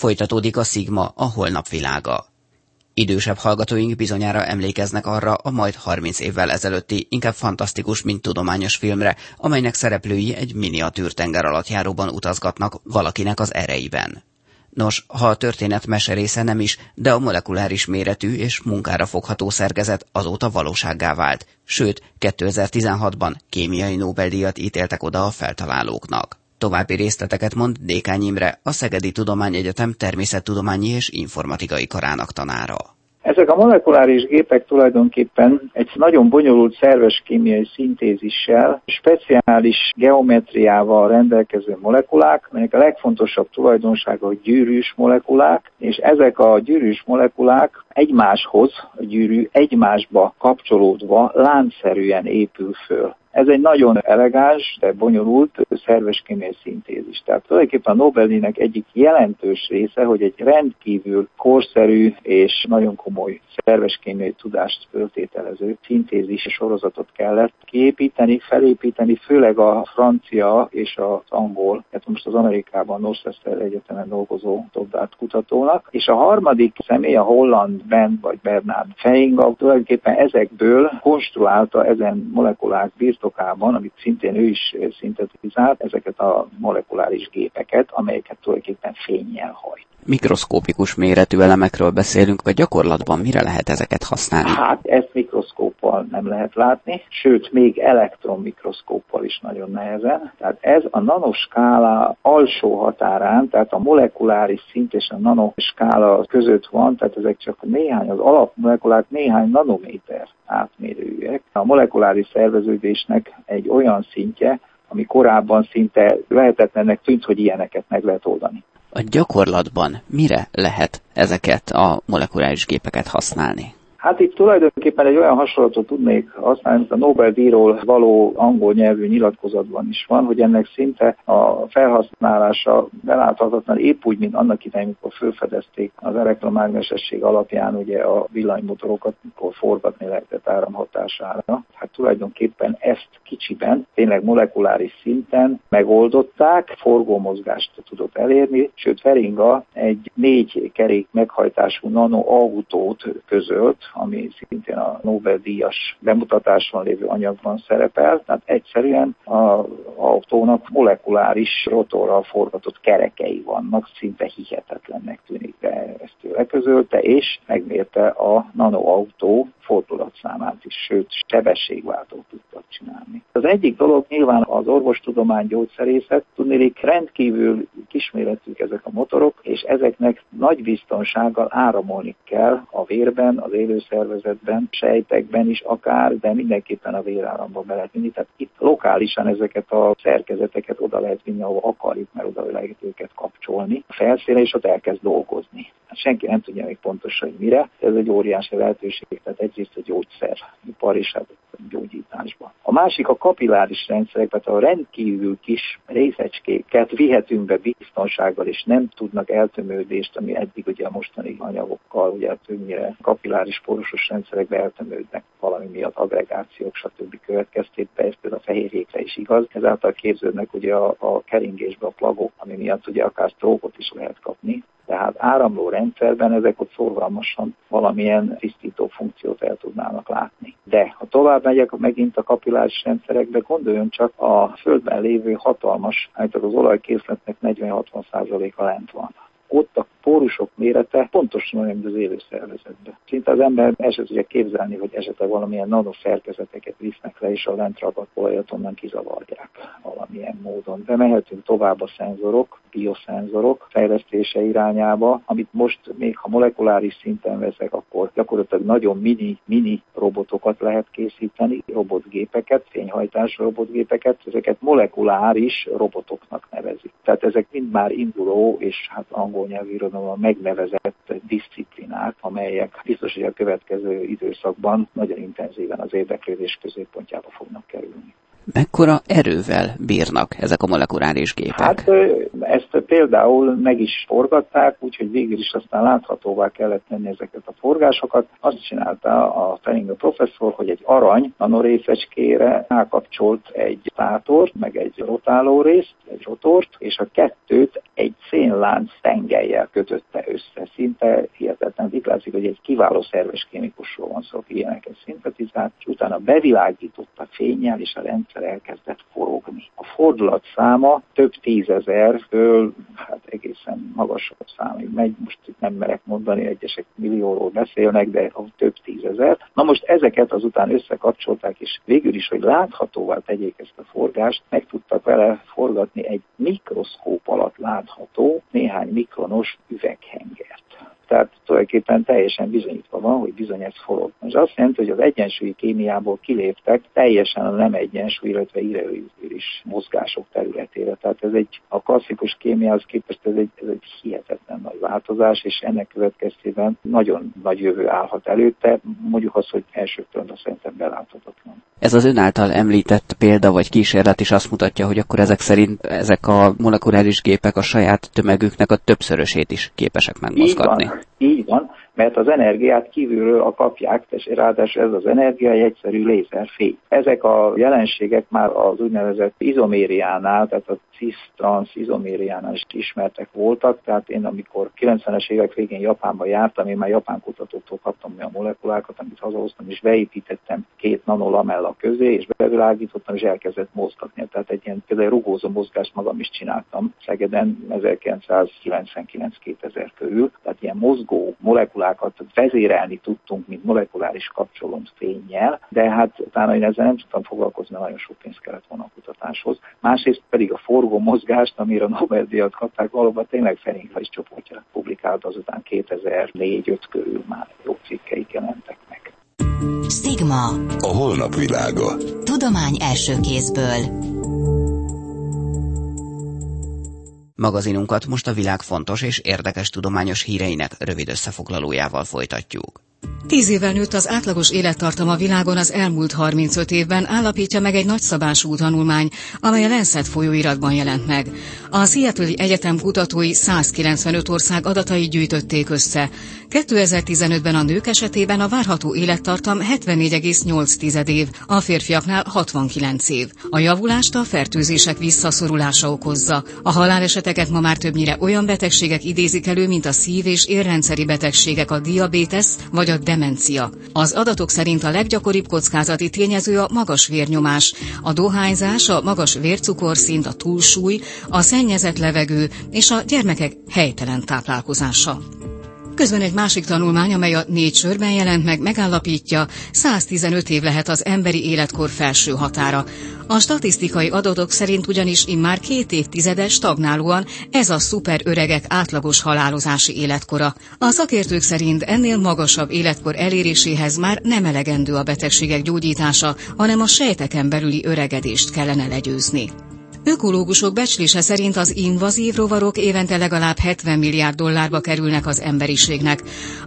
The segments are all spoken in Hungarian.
Folytatódik a Sigma, a holnap világa. Idősebb hallgatóink bizonyára emlékeznek arra a majd 30 évvel ezelőtti, inkább fantasztikus, mint tudományos filmre, amelynek szereplői egy miniatűr tenger alatt járóban utazgatnak valakinek az ereiben. Nos, ha a történet meserésze nem is, de a molekuláris méretű és munkára fogható szerkezet azóta valósággá vált, sőt, 2016-ban kémiai Nobel-díjat ítéltek oda a feltalálóknak. További részleteket mond Dékány Imre, a Szegedi Tudományegyetem természettudományi és informatikai karának tanára. Ezek a molekuláris gépek tulajdonképpen egy nagyon bonyolult szerves kémiai szintézissel, speciális geometriával rendelkező molekulák, melyek a legfontosabb tulajdonsága, hogy gyűrűs molekulák, és ezek a gyűrűs molekulák egymáshoz, a gyűrű egymásba kapcsolódva láncszerűen épül föl. Ez egy nagyon elegáns, de bonyolult szerves kémiai szintézis. Tehát tulajdonképpen a Nobel-díjnak egyik jelentős része, hogy egy rendkívül korszerű és nagyon komoly szerves kémiai tudást föltételező szintézis sorozatot kellett kiépíteni, felépíteni, főleg a francia és az angol, hát most az Amerikában Northwestern Egyetemen dolgozó dobdát kutatónak, és a harmadik személy, a holland Ben vagy Bernard Feinga tulajdonképpen ezekből konstruálta ezen molekulák birtokában, amit szintén ő is szintetizált, ezeket a molekuláris gépeket, amelyeket tulajdonképpen fényjel hajt mikroszkópikus méretű elemekről beszélünk, vagy gyakorlatban mire lehet ezeket használni? Hát ezt mikroszkóppal nem lehet látni, sőt még elektronmikroszkóppal is nagyon nehezen. Tehát ez a nanoskála alsó határán, tehát a molekuláris szint és a nanoskála között van, tehát ezek csak néhány, az alapmolekulák néhány nanométer átmérőjűek. A molekuláris szerveződésnek egy olyan szintje, ami korábban szinte lehetetlennek tűnt, hogy ilyeneket meg lehet oldani a gyakorlatban mire lehet ezeket a molekuláris gépeket használni? Hát itt tulajdonképpen egy olyan hasonlatot tudnék használni, mint a Nobel-díjról való angol nyelvű nyilatkozatban is van, hogy ennek szinte a felhasználása beláthatatlan épp úgy, mint annak idején, amikor felfedezték az elektromágnesesség alapján ugye a villanymotorokat, mikor forgatni lehetett áramhatására. Hát tulajdonképpen ezt kicsiben, tényleg molekuláris szinten megoldották, forgómozgást tudott elérni, sőt Feringa egy négy kerék meghajtású nanoautót közölt, ami szintén a Nobel-díjas bemutatáson lévő anyagban szerepel. Tehát egyszerűen az autónak molekuláris rotorral forgatott kerekei vannak, szinte hihetetlennek tűnik, de ezt ő leközölte, és megmérte a nanoautó fordulatszámát is, sőt, sebességváltót tudtak csinálni. Az egyik dolog nyilván az orvostudomány gyógyszerészet, tudnélik rendkívül kisméretűk ezek a motorok, és ezeknek nagy biztonsággal áramolni kell a vérben, az élőszervezetben, sejtekben is akár, de mindenképpen a véráramba be lehet vinni. Tehát itt lokálisan ezeket a szerkezeteket oda lehet vinni, ahova akarjuk, mert oda lehet őket kapcsolni. A felszíne és ott elkezd dolgozni. Hát senki nem tudja még pontosan, hogy mire. Ez egy óriási lehetőség, tehát egyrészt a gyógyszeripar és hát a gyógyításban. A másik a kapilláris rendszerek, tehát a rendkívül kis részecskéket vihetünk be biztonsággal, és nem tudnak eltömődést, ami eddig ugye a mostani anyagokkal, ugye többnyire kapilláris porosos rendszerekbe eltömődnek valami miatt agregációk, stb. következtében, ez például a fehérjékre is igaz. Ezáltal képződnek ugye a, a keringésbe a plagok, ami miatt ugye akár sztrókot is lehet kapni. Tehát áramló rendszerben ezek ott szorgalmasan valamilyen tisztító funkciót el tudnának látni. De ha tovább megyek megint a kapilláris rendszerekbe, gondoljon csak a Földben lévő hatalmas, általában az olajkészletnek 40-60%-a lent van ott a pórusok mérete pontosan olyan, mint az élő szervezetben. Szinte az ember el sem képzelni, hogy esetleg valamilyen nanoszerkezeteket visznek le, és a lent ragadt olajat onnan kizavarják valamilyen módon. De mehetünk tovább a szenzorok, bioszenzorok fejlesztése irányába, amit most még ha molekuláris szinten veszek, akkor gyakorlatilag nagyon mini, mini robotokat lehet készíteni, robotgépeket, fényhajtás robotgépeket, ezeket molekuláris robotoknak nevezik. Tehát ezek mind már induló és hát angol nyelvű irodalomban megnevezett disziplinák, amelyek biztos, hogy a következő időszakban nagyon intenzíven az érdeklődés középpontjába fognak kerülni. Mekkora erővel bírnak ezek a molekuláris gépek? Hát ezt például meg is forgatták, úgyhogy végül is aztán láthatóvá kellett tenni ezeket a forgásokat. Azt csinálta a Fellinger professzor, hogy egy arany nanorészecskére rákapcsolt egy státort, meg egy rotáló részt, egy rotort, és a kettőt egy szénlánc tengelyel kötötte össze. Szinte hihetetlen. Itt látszik, hogy egy kiváló szerves kémikusról van szó, aki ilyeneket szintetizált, és utána bevilágított a fényjel, és a rendszer elkezdett forogni. A fordulat száma több tízezerből, hát egészen magasabb számig megy. Most itt nem merek mondani, egyesek millióról beszélnek, de a több tízezer. Na most ezeket azután összekapcsolták, és végül is, hogy láthatóvá tegyék ezt a forgást, meg tudtak vele forgatni egy mikroszkóp alatt látható, néhány mikronos üveghengert. Tehát tulajdonképpen teljesen bizonyítva van, hogy bizony ez forog. Ez azt jelenti, hogy az egyensúlyi kémiából kiléptek teljesen a nem egyensúly, illetve irreguláris mozgások területére. Tehát ez egy, a klasszikus kémiához képest ez egy, ez egy hihetetlen nagy változás, és ennek következtében nagyon nagy jövő állhat előtte. Mondjuk azt, hogy első körben szerintem beláthatatlan. Ez az ön által említett példa vagy kísérlet is azt mutatja, hogy akkor ezek szerint ezek a molekuláris gépek a saját tömegüknek a többszörösét is képesek megmozgatni. Így van, így van mert az energiát kívülről a kapják, és ráadásul ez az energia egy egyszerű lézerfény. Ezek a jelenségek már az úgynevezett izomériánál, tehát a cis-trans izomériánál is ismertek voltak, tehát én amikor 90-es évek végén Japánba jártam, én már japán kutatóktól kaptam a molekulákat, amit hazahoztam, és beépítettem két nanolamella közé, és bevilágítottam, és elkezdett mozgatni. Tehát egy ilyen például rugózó mozgást magam is csináltam Szegeden 1999-2000 körül, tehát ilyen mozgó molekulákat vezérelni tudtunk, mint molekuláris kapcsolót fényjel, de hát utána én ezzel nem tudtam foglalkozni, mert nagyon sok pénz kellett volna a kutatáshoz. Másrészt pedig a forgó mozgást, amire a Nobel-díjat kapták, valóban tényleg Ferencváros csoportja publikált azután 2004-5 körül már jó cikkeik jelentek meg. Stigma. A holnap világa. Tudomány első kézből. Magazinunkat most a világ fontos és érdekes tudományos híreinek rövid összefoglalójával folytatjuk. Tíz évvel nőtt az átlagos élettartam a világon az elmúlt 35 évben, állapítja meg egy nagyszabású tanulmány, amely a Lancet folyóiratban jelent meg. A Seattle Egyetem kutatói 195 ország adatai gyűjtötték össze. 2015-ben a nők esetében a várható élettartam 74,8 év, a férfiaknál 69 év. A javulást a fertőzések visszaszorulása okozza. A haláleseteket ma már többnyire olyan betegségek idézik elő, mint a szív- és érrendszeri betegségek, a diabétesz vagy a demencia. Az adatok szerint a leggyakoribb kockázati tényező a magas vérnyomás, a dohányzás, a magas vércukorszint, a túlsúly, a szennyezett levegő és a gyermekek helytelen táplálkozása. Közben egy másik tanulmány, amely a négy sörben jelent meg, megállapítja, 115 év lehet az emberi életkor felső határa. A statisztikai adatok szerint ugyanis immár két évtizede stagnálóan ez a szuper öregek átlagos halálozási életkora. A szakértők szerint ennél magasabb életkor eléréséhez már nem elegendő a betegségek gyógyítása, hanem a sejteken belüli öregedést kellene legyőzni. Ökológusok becslése szerint az invazív rovarok évente legalább 70 milliárd dollárba kerülnek az emberiségnek.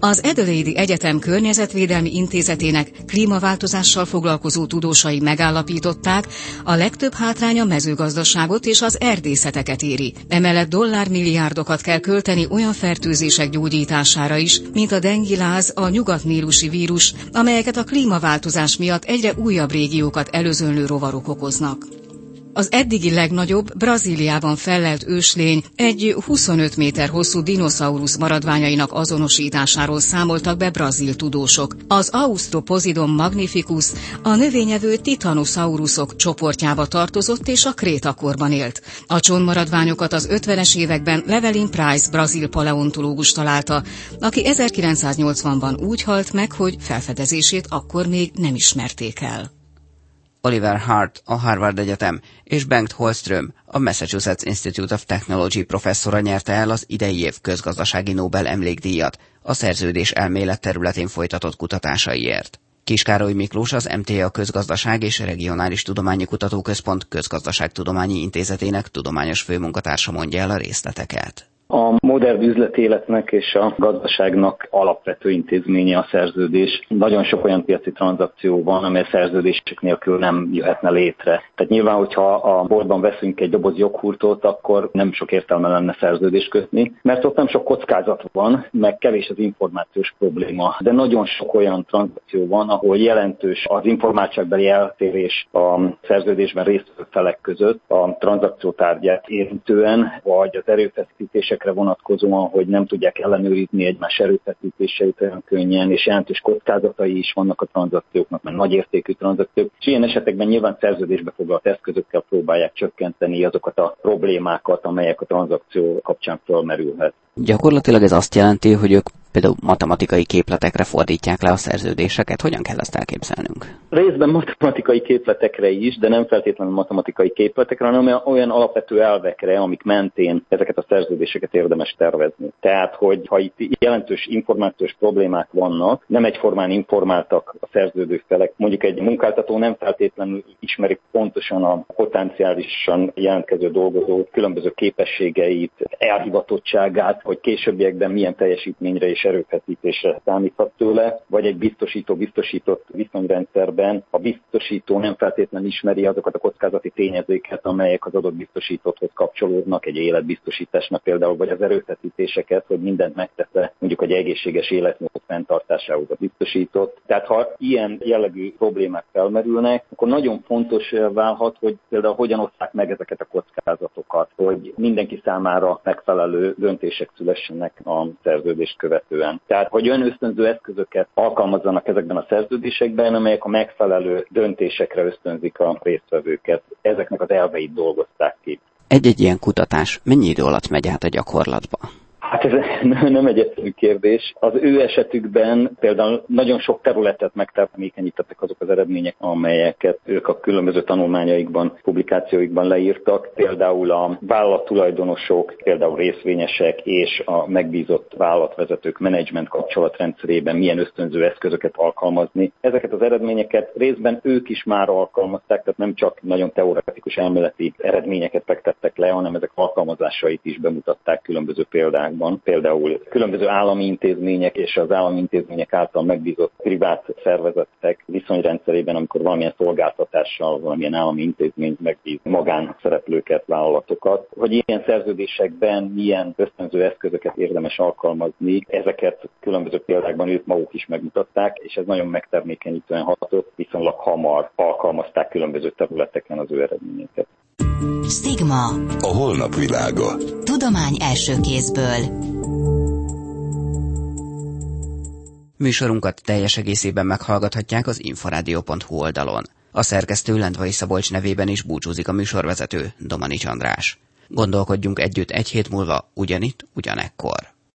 Az Adelaide Egyetem Környezetvédelmi Intézetének klímaváltozással foglalkozó tudósai megállapították, a legtöbb hátránya mezőgazdaságot és az erdészeteket éri. Emellett dollármilliárdokat kell költeni olyan fertőzések gyógyítására is, mint a dengiláz, a nyugatnílusi vírus, amelyeket a klímaváltozás miatt egyre újabb régiókat előzönlő rovarok okoznak. Az eddigi legnagyobb Brazíliában fellelt őslény egy 25 méter hosszú dinoszaurusz maradványainak azonosításáról számoltak be brazil tudósok. Az Australopithecus magnificus a növényevő titanosaurusok csoportjába tartozott és a krétakorban élt. A csonmaradványokat az 50-es években Levelin Price brazil paleontológus találta, aki 1980-ban úgy halt meg, hogy felfedezését akkor még nem ismerték el. Oliver Hart a Harvard Egyetem és Bengt Holström a Massachusetts Institute of Technology professzora nyerte el az idei év közgazdasági Nobel emlékdíjat a szerződés elmélet területén folytatott kutatásaiért. Kiskároly Miklós az MTA Közgazdaság és Regionális Tudományi Kutatóközpont Közgazdaságtudományi Intézetének tudományos főmunkatársa mondja el a részleteket. A modern üzletéletnek és a gazdaságnak alapvető intézménye a szerződés. Nagyon sok olyan piaci tranzakció van, amely szerződések nélkül nem jöhetne létre. Tehát nyilván, hogyha a boltban veszünk egy doboz joghurtot, akkor nem sok értelme lenne szerződést kötni, mert ott nem sok kockázat van, meg kevés az információs probléma. De nagyon sok olyan tranzakció van, ahol jelentős az információkbeli eltérés a szerződésben résztvevő felek között a tranzakciótárgyát érintően, vagy az erőfeszítésekre vonatkozóan, hogy nem tudják ellenőrizni egymás erőfeszítéseit olyan könnyen, és jelentős kockázatai is vannak a tranzakcióknak, mert nagy értékű tranzakciók. És ilyen esetekben nyilván szerződésbe foglalt eszközökkel próbálják csökkenteni azokat a problémákat, amelyek a tranzakció kapcsán felmerülhet. Gyakorlatilag ez azt jelenti, hogy ők például matematikai képletekre fordítják le a szerződéseket. Hogyan kell ezt elképzelnünk? Részben matematikai képletekre is, de nem feltétlenül matematikai képletekre, hanem olyan alapvető elvekre, amik mentén ezeket a szerződéseket érdemes tervezni. Tehát, hogy ha itt jelentős információs problémák vannak, nem egyformán informáltak a szerződő felek, mondjuk egy munkáltató nem feltétlenül ismeri pontosan a potenciálisan jelentkező dolgozó különböző képességeit, elhivatottságát, hogy későbbiekben milyen teljesítményre és erőfeszítésre számíthat tőle, vagy egy biztosító biztosított viszonyrendszerben a biztosító nem feltétlenül ismeri azokat a kockázati tényezőket, amelyek az adott biztosítotthoz kapcsolódnak, egy életbiztosításnak például, vagy az erőfeszítéseket, hogy mindent megtesz mondjuk egy egészséges életmód fenntartásához a biztosított. Tehát ha ilyen jellegű problémák felmerülnek, akkor nagyon fontos válhat, hogy például hogyan oszták meg ezeket a kockázatokat, hogy mindenki számára megfelelő döntések szülessenek a szerződést követően. Tehát, hogy olyan ösztönző eszközöket alkalmazzanak ezekben a szerződésekben, amelyek a megfelelő döntésekre ösztönzik a résztvevőket. Ezeknek az elveit dolgozták ki. Egy-egy ilyen kutatás mennyi idő alatt megy át a gyakorlatba? Hát ez nem egy egyszerű kérdés. Az ő esetükben például nagyon sok területet megtermékenyítettek azok az eredmények, amelyeket ők a különböző tanulmányaikban, publikációikban leírtak. Például a vállalattulajdonosok, például részvényesek és a megbízott vállalatvezetők menedzsment kapcsolatrendszerében milyen ösztönző eszközöket alkalmazni. Ezeket az eredményeket részben ők is már alkalmazták, tehát nem csak nagyon teoretikus elméleti eredményeket fektettek le, hanem ezek alkalmazásait is bemutatták különböző példák országban, például különböző állami intézmények és az állami intézmények által megbízott privát szervezetek viszonyrendszerében, amikor valamilyen szolgáltatással, valamilyen állami intézmény megbíz magánszereplőket, vállalatokat, hogy ilyen szerződésekben milyen ösztönző eszközöket érdemes alkalmazni, ezeket különböző példákban ők maguk is megmutatták, és ez nagyon megtermékenyítően hatott, viszonylag hamar alkalmazták különböző területeken az ő eredményeket. Stigma. A holnap világa. Tudomány első kézből. Műsorunkat teljes egészében meghallgathatják az inforádió.hu oldalon. A szerkesztő Lendvai Szabolcs nevében is búcsúzik a műsorvezető, Domani András. Gondolkodjunk együtt egy hét múlva, ugyanitt, ugyanekkor.